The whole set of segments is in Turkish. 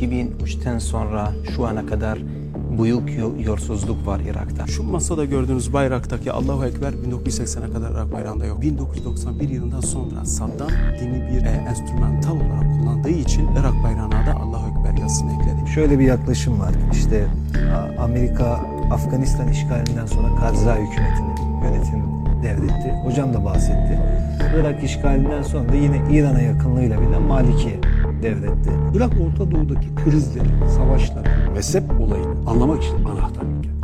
2003'ten sonra şu ana kadar büyük yo- yolsuzluk var Irak'ta. Şu masada gördüğünüz bayraktaki Allahu Ekber 1980'e kadar Irak bayrağında yok. 1991 yılından sonra Saddam dini bir e, enstrümantal olarak kullandığı için Irak bayrağına da Allahu Ekber yazısını ekledi. Şöyle bir yaklaşım var. İşte Amerika Afganistan işgalinden sonra Karzai hükümetini yönetim devretti. Hocam da bahsetti. Irak işgalinden sonra da yine İran'a yakınlığıyla bilinen Malikiye devretti. Irak Orta Doğu'daki krizleri, savaşları, mezhep olayını anlamak için anahtar ülke.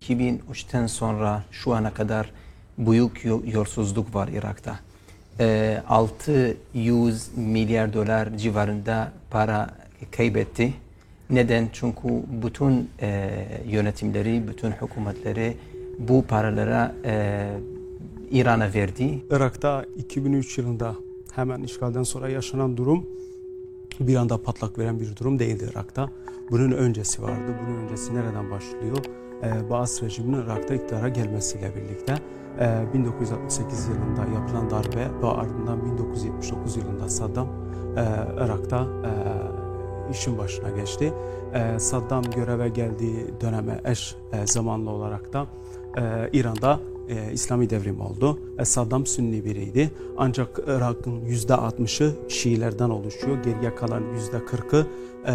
2003'ten sonra şu ana kadar büyük yo- yolsuzluk var Irak'ta. Ee, 600 milyar dolar civarında para kaybetti. Neden? Çünkü bütün e, yönetimleri, bütün hükümetleri bu paralara e, İran'a verdi. Irak'ta 2003 yılında hemen işgalden sonra yaşanan durum bir anda patlak veren bir durum değildi Irak'ta. Bunun öncesi vardı. Bunun öncesi nereden başlıyor? Ee, Baas rejiminin Irak'ta iktidara gelmesiyle birlikte e, 1968 yılında yapılan darbe ve ardından 1979 yılında Saddam e, Irak'ta e, işin başına geçti. E, Saddam göreve geldiği döneme eş e, zamanlı olarak da e, İran'da e, İslami devrim oldu. E, Saddam Sünni biriydi. Ancak Irak'ın yüzde 60'ı Şiilerden oluşuyor. Geriye kalan yüzde 40'ı e,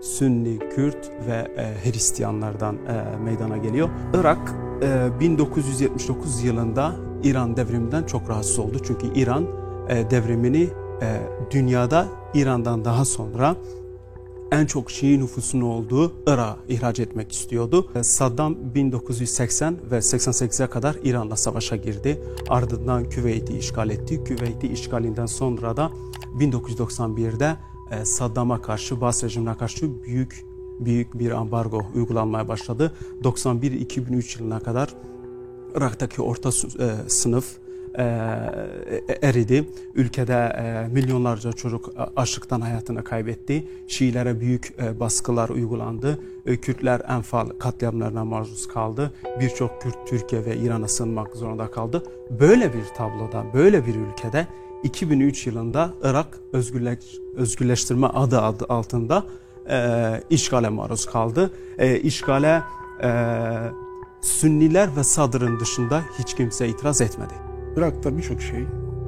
Sünni, Kürt ve e, Hristiyanlardan e, meydana geliyor. Irak e, 1979 yılında İran devriminden çok rahatsız oldu. Çünkü İran e, devrimini e, dünyada İran'dan daha sonra en çok Şii nüfusun olduğu Irak'a ihraç etmek istiyordu. E, Saddam 1980 ve 88'e kadar İran'la savaşa girdi. Ardından Küveyt'i işgal etti. Küveyt'i işgalinden sonra da 1991'de e, Saddam'a karşı, Bas rejimine karşı büyük büyük bir ambargo uygulanmaya başladı. 91-2003 yılına kadar Irak'taki orta e, sınıf eridi. Ülkede e, milyonlarca çocuk açlıktan hayatını kaybetti. Şiilere büyük e, baskılar uygulandı. E, Kürtler Enfal katliamlarına maruz kaldı. Birçok Kürt Türkiye ve İran'a sığınmak zorunda kaldı. Böyle bir tabloda, böyle bir ülkede 2003 yılında Irak özgürleş, özgürleştirme adı adı altında e, işgale maruz kaldı. E, işgale e, Sünniler ve Sadr'ın dışında hiç kimse itiraz etmedi. Irak'ta birçok şey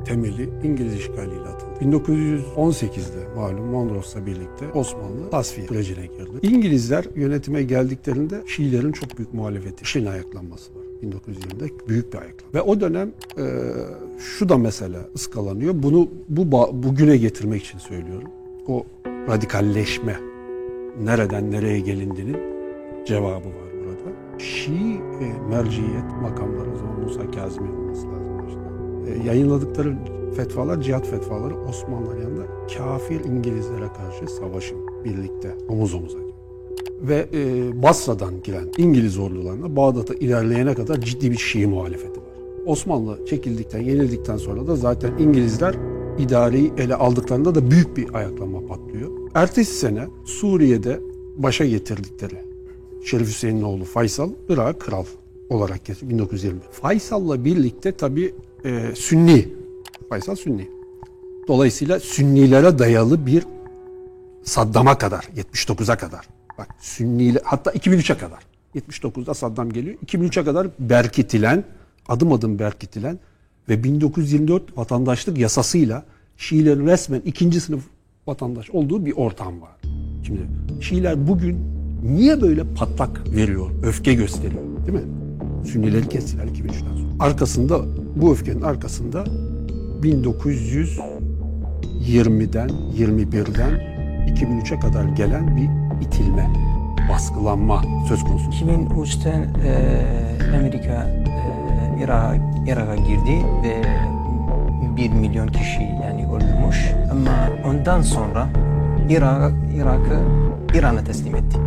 temeli İngiliz işgaliyle atıldı. 1918'de malum Mondros'la birlikte Osmanlı tasfiye sürecine girdi. İngilizler yönetime geldiklerinde Şiilerin çok büyük muhalefeti, Şii'nin ayaklanması var. 1920'de büyük bir ayaklanma. Ve o dönem e, şu da mesela ıskalanıyor. Bunu bu bugüne getirmek için söylüyorum. O radikalleşme nereden nereye gelindiğinin cevabı var burada. Şii e, merciyet makamları o zaman Musa Kazimi olması lazım yayınladıkları fetvalar, cihat fetvaları Osmanlılar yanında kafir İngilizlere karşı savaşın birlikte omuz omuza. Ve e, Basra'dan giren İngiliz ordularına Bağdat'a ilerleyene kadar ciddi bir Şii muhalefeti var. Osmanlı çekildikten, yenildikten sonra da zaten İngilizler idareyi ele aldıklarında da büyük bir ayaklanma patlıyor. Ertesi sene Suriye'de başa getirdikleri Şerif Hüseyin'in oğlu Faysal Irak'a kral olarak getirdi 1920. Faysal'la birlikte tabi Sünni. Faysal Sünni. Dolayısıyla Sünnilere dayalı bir Saddam'a kadar, 79'a kadar. Bak Sünni hatta 2003'e kadar. 79'da Saddam geliyor. 2003'e kadar berkitilen, adım adım berkitilen ve 1924 vatandaşlık yasasıyla Şiilerin resmen ikinci sınıf vatandaş olduğu bir ortam var. Şimdi Şiiler bugün niye böyle patlak veriyor, öfke gösteriyor değil mi? Sünnileri kestiler 2003'ten sonra. Arkasında, bu öfkenin arkasında 1920'den, 21'den 2003'e kadar gelen bir itilme, baskılanma söz konusu. 2003'ten e, Amerika e, Irak'a Irak'a girdi ve 1 milyon kişi yani öldürmüş. Ama ondan sonra Irak Irak'ı İran'a teslim etti.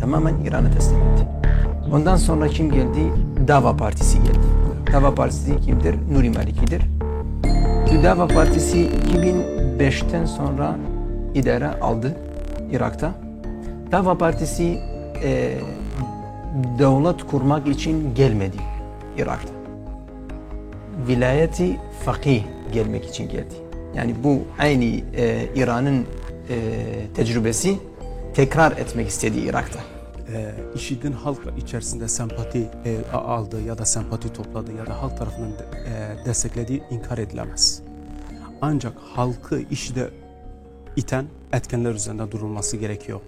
Tamamen İran'a teslim etti. Ondan sonra kim geldi? Dava Partisi geldi. Dava Partisi kimdir? Nuri Maliki'dir. Dava Partisi 2005'ten sonra idare aldı Irak'ta. Dava Partisi e, devlet kurmak için gelmedi Irak'ta. vilayeti fakih gelmek için geldi. Yani bu aynı e, İran'ın e, tecrübesi tekrar etmek istedi Irak'ta. E, IŞİD'in halk içerisinde sempati e, aldığı ya da sempati topladığı ya da halk tarafından e, desteklediği inkar edilemez. Ancak halkı IŞİD'e iten etkenler üzerinde durulması gerekiyor.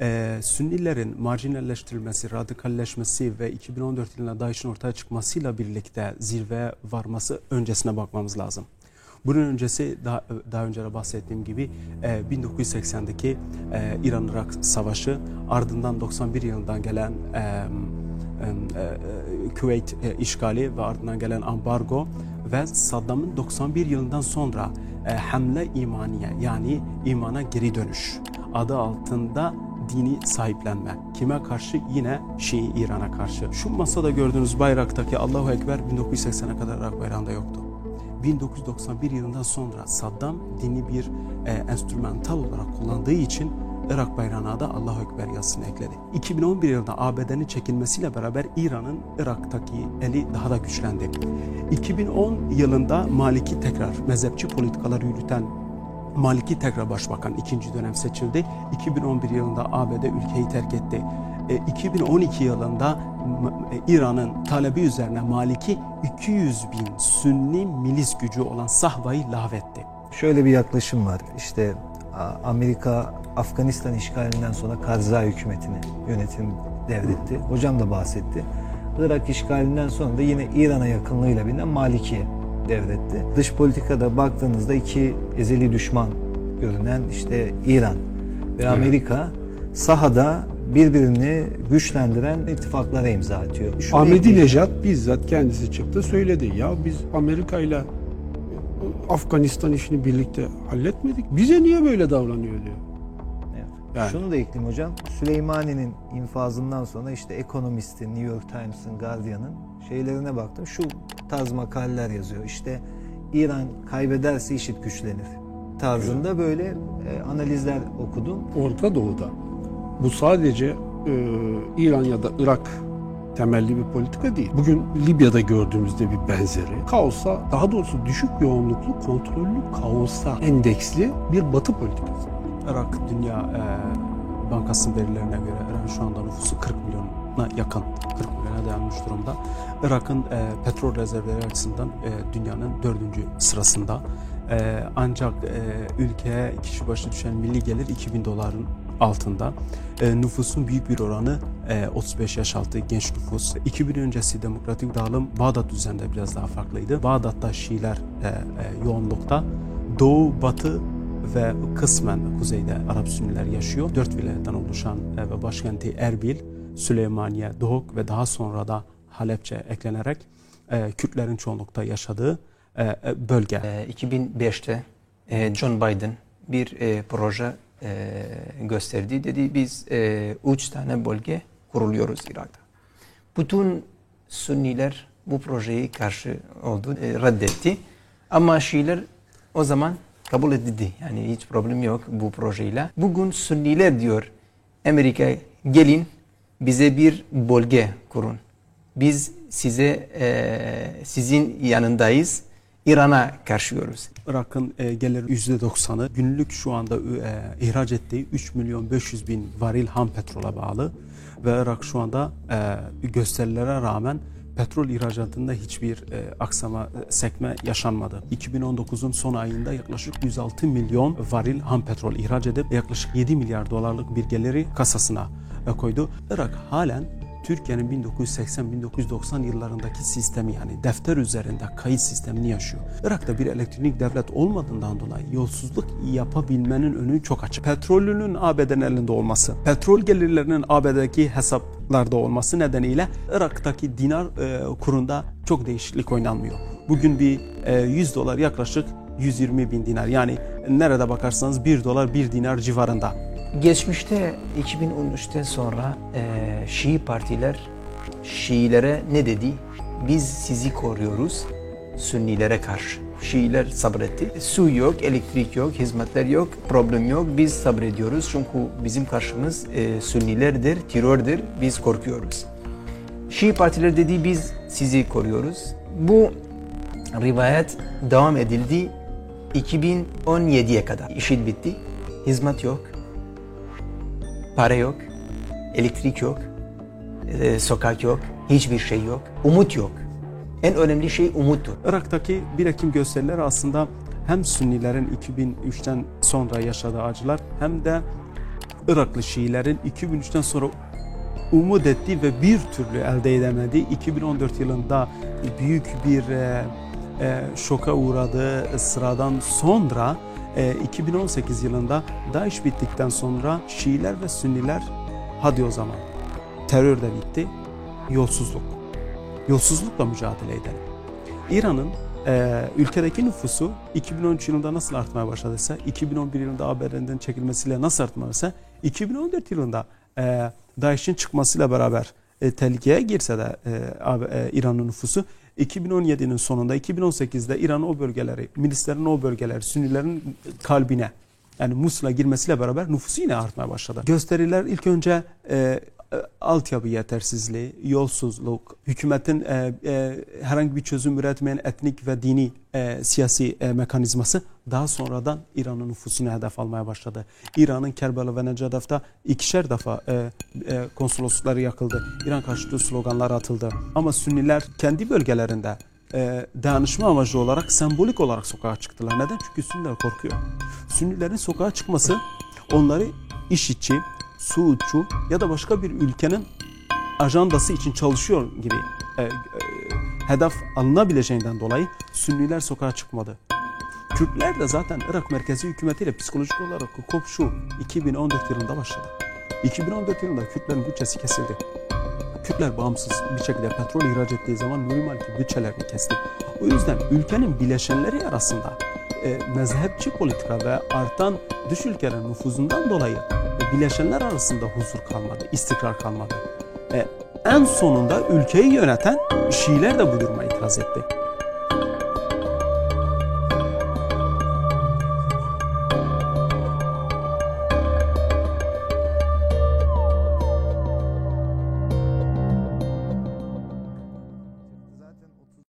E, Sünnilerin marjinalleştirilmesi, radikalleşmesi ve 2014 yılında DAEŞ'in ortaya çıkmasıyla birlikte zirveye varması öncesine bakmamız lazım. Bunun öncesi daha, daha önce de bahsettiğim gibi e, 1980'deki e, İran-Irak savaşı ardından 91 yılından gelen e, e, e, Küveyt e, işgali ve ardından gelen ambargo ve Saddam'ın 91 yılından sonra e, hamle imaniye yani imana geri dönüş adı altında dini sahiplenme. Kime karşı? Yine Şii İran'a karşı. Şu masada gördüğünüz bayraktaki Allahu Ekber 1980'e kadar Irak bayrağında yoktu. 1991 yılından sonra Saddam dini bir e, enstrümantal olarak kullandığı için Irak bayrağına da Allahu Ekber yazısını ekledi. 2011 yılında ABD'nin çekilmesiyle beraber İran'ın Irak'taki eli daha da güçlendi. 2010 yılında Maliki tekrar mezhepçi politikalar yürüten Maliki tekrar başbakan ikinci dönem seçildi. 2011 yılında ABD ülkeyi terk etti. E, 2012 yılında M- e, İran'ın talebi üzerine Maliki 200 bin Sünni milis gücü olan Sahva'yı lağvetti. Şöyle bir yaklaşım var. İşte Amerika Afganistan işgalinden sonra Karzai hükümetini yönetim devretti. Hocam da bahsetti. Irak işgalinden sonra da yine İran'a yakınlığıyla bilinen Maliki'ye devretti. Dış politikada baktığınızda iki ezeli düşman görünen işte İran ve Amerika sahada birbirini güçlendiren ittifaklara imza atıyor. Şunu Ahmedi ekleyeyim. Nejat bizzat kendisi çıktı söyledi. Ya biz Amerika ile Afganistan işini birlikte halletmedik. Bize niye böyle davranıyor diyor. Evet. Yani. Şunu da ekleyeyim hocam. Süleymani'nin infazından sonra işte Economist'in, New York Times'ın, Guardian'ın şeylerine baktım. Şu tarz makaleler yazıyor. İşte İran kaybederse IŞİD güçlenir tarzında böyle e, analizler okudum. Orta Doğu'da bu sadece e, İran ya da Irak temelli bir politika değil. Bugün Libya'da gördüğümüzde bir benzeri. Kaosa, daha doğrusu düşük yoğunluklu, kontrollü kaosa endeksli bir batı politikası. Irak Dünya e, Bankası'nın verilerine göre Irak şu anda nüfusu 40 milyona yakın, 40 milyona dayanmış durumda. Irak'ın e, petrol rezervleri açısından e, dünyanın dördüncü sırasında. E, ancak e, ülkeye kişi başı düşen milli gelir 2000 doların altında. E, nüfusun büyük bir oranı e, 35 yaş altı genç nüfus. 2000 öncesi demokratik dağılım Bağdat üzerinde biraz daha farklıydı. Bağdat'ta Şiiler e, e, yoğunlukta. Doğu, Batı ve kısmen kuzeyde Arap Sünniler yaşıyor. Dört vilayetten oluşan e, ve başkenti Erbil, Süleymaniye, Doğuk ve daha sonra da Halepçe eklenerek e, Kürtlerin çoğunlukta yaşadığı e, e, bölge. E, 2005'te e, John Biden bir proje e, gösterdi. Dedi biz e, üç tane bölge kuruluyoruz Irak'ta. Bütün Sünniler bu projeyi karşı oldu, e, reddetti. Ama Şiiler o zaman kabul edildi. Yani hiç problem yok bu projeyle. Bugün Sünniler diyor Amerika gelin bize bir bölge kurun. Biz size e, sizin yanındayız. İran'a karşıyoruz. Irak'ın e, geliri %90'ı günlük şu anda e, ihraç ettiği 3 milyon 500 bin varil ham petrola bağlı ve Irak şu anda e, gösterilere rağmen petrol ihracatında hiçbir e, aksama, e, sekme yaşanmadı. 2019'un son ayında yaklaşık 106 milyon varil ham petrol ihraç edip yaklaşık 7 milyar dolarlık bir geliri kasasına e, koydu. Irak halen Türkiye'nin 1980-1990 yıllarındaki sistemi yani defter üzerinde kayıt sistemini yaşıyor. Irak'ta bir elektronik devlet olmadığından dolayı yolsuzluk yapabilmenin önü çok açık. Petrolünün ABD'nin elinde olması, petrol gelirlerinin ABD'deki hesaplarda olması nedeniyle Irak'taki dinar e, kurunda çok değişiklik oynanmıyor. Bugün bir e, 100 dolar yaklaşık 120 bin dinar yani nerede bakarsanız 1 dolar 1 dinar civarında. Geçmişte 2013'ten sonra e, Şii partiler Şiilere ne dedi? Biz sizi koruyoruz Sünnilere karşı. Şiiler sabretti. Su yok, elektrik yok, hizmetler yok, problem yok. Biz sabrediyoruz çünkü bizim karşımız e, Sünnilerdir, terördür. Biz korkuyoruz. Şii partiler dedi biz sizi koruyoruz. Bu rivayet devam edildi 2017'ye kadar. İşit bitti. Hizmet yok. Para yok. Elektrik yok. e, sokak yok. Hiçbir şey yok. Umut yok. En önemli şey umuttur. Irak'taki bir Ekim gösterileri aslında hem Sünnilerin 2003'ten sonra yaşadığı acılar hem de Iraklı Şiilerin 2003'ten sonra umut ettiği ve bir türlü elde edemediği 2014 yılında büyük bir e, e, şoka uğradığı sıradan sonra e, 2018 yılında DAEŞ bittikten sonra Şiiler ve Sünniler hadi o zaman terör de bitti, yolsuzluk. Yolsuzlukla mücadele edelim. İran'ın e, ülkedeki nüfusu 2013 yılında nasıl artmaya başladıysa, 2011 yılında ABD'den çekilmesiyle nasıl artmadıysa, 2014 yılında e, DAEŞ'in çıkmasıyla beraber e, tehlikeye girse de e, e, İran'ın nüfusu 2017'nin sonunda 2018'de İran'ın o bölgeleri, milislerin o bölgeleri, Sünnilerin kalbine yani Musul'a girmesiyle beraber nüfusu yine artmaya başladı. Gösteriler ilk önce e, e, altyapı yetersizliği, yolsuzluk, hükümetin e, e, herhangi bir çözüm üretmeyen etnik ve dini e, siyasi e, mekanizması daha sonradan İran'ın nüfusunu hedef almaya başladı. İran'ın Kerbela ve Necadaf'ta ikişer defa e, e, konsoloslukları yakıldı. İran karşıtı sloganlar atıldı. Ama Sünniler kendi bölgelerinde e, dayanışma amacı olarak sembolik olarak sokağa çıktılar. Neden? Çünkü Sünniler korkuyor. Sünnilerin sokağa çıkması onları işitçi, Suudçu ya da başka bir ülkenin ajandası için çalışıyor gibi e, e, hedef alınabileceğinden dolayı Sünniler sokağa çıkmadı. Kürtler de zaten Irak merkezi hükümetiyle psikolojik olarak kopşu 2014 yılında başladı. 2014 yılında Kürtlerin bütçesi kesildi. Kürtler bağımsız bir şekilde petrol ihraç ettiği zaman Nuri Maliki bütçelerini kesti. O yüzden ülkenin bileşenleri arasında e, mezhepçi politika ve artan dış ülkelerin nüfuzundan dolayı bileşenler arasında huzur kalmadı, istikrar kalmadı. E, en sonunda ülkeyi yöneten Şiiler de bu duruma itiraz etti.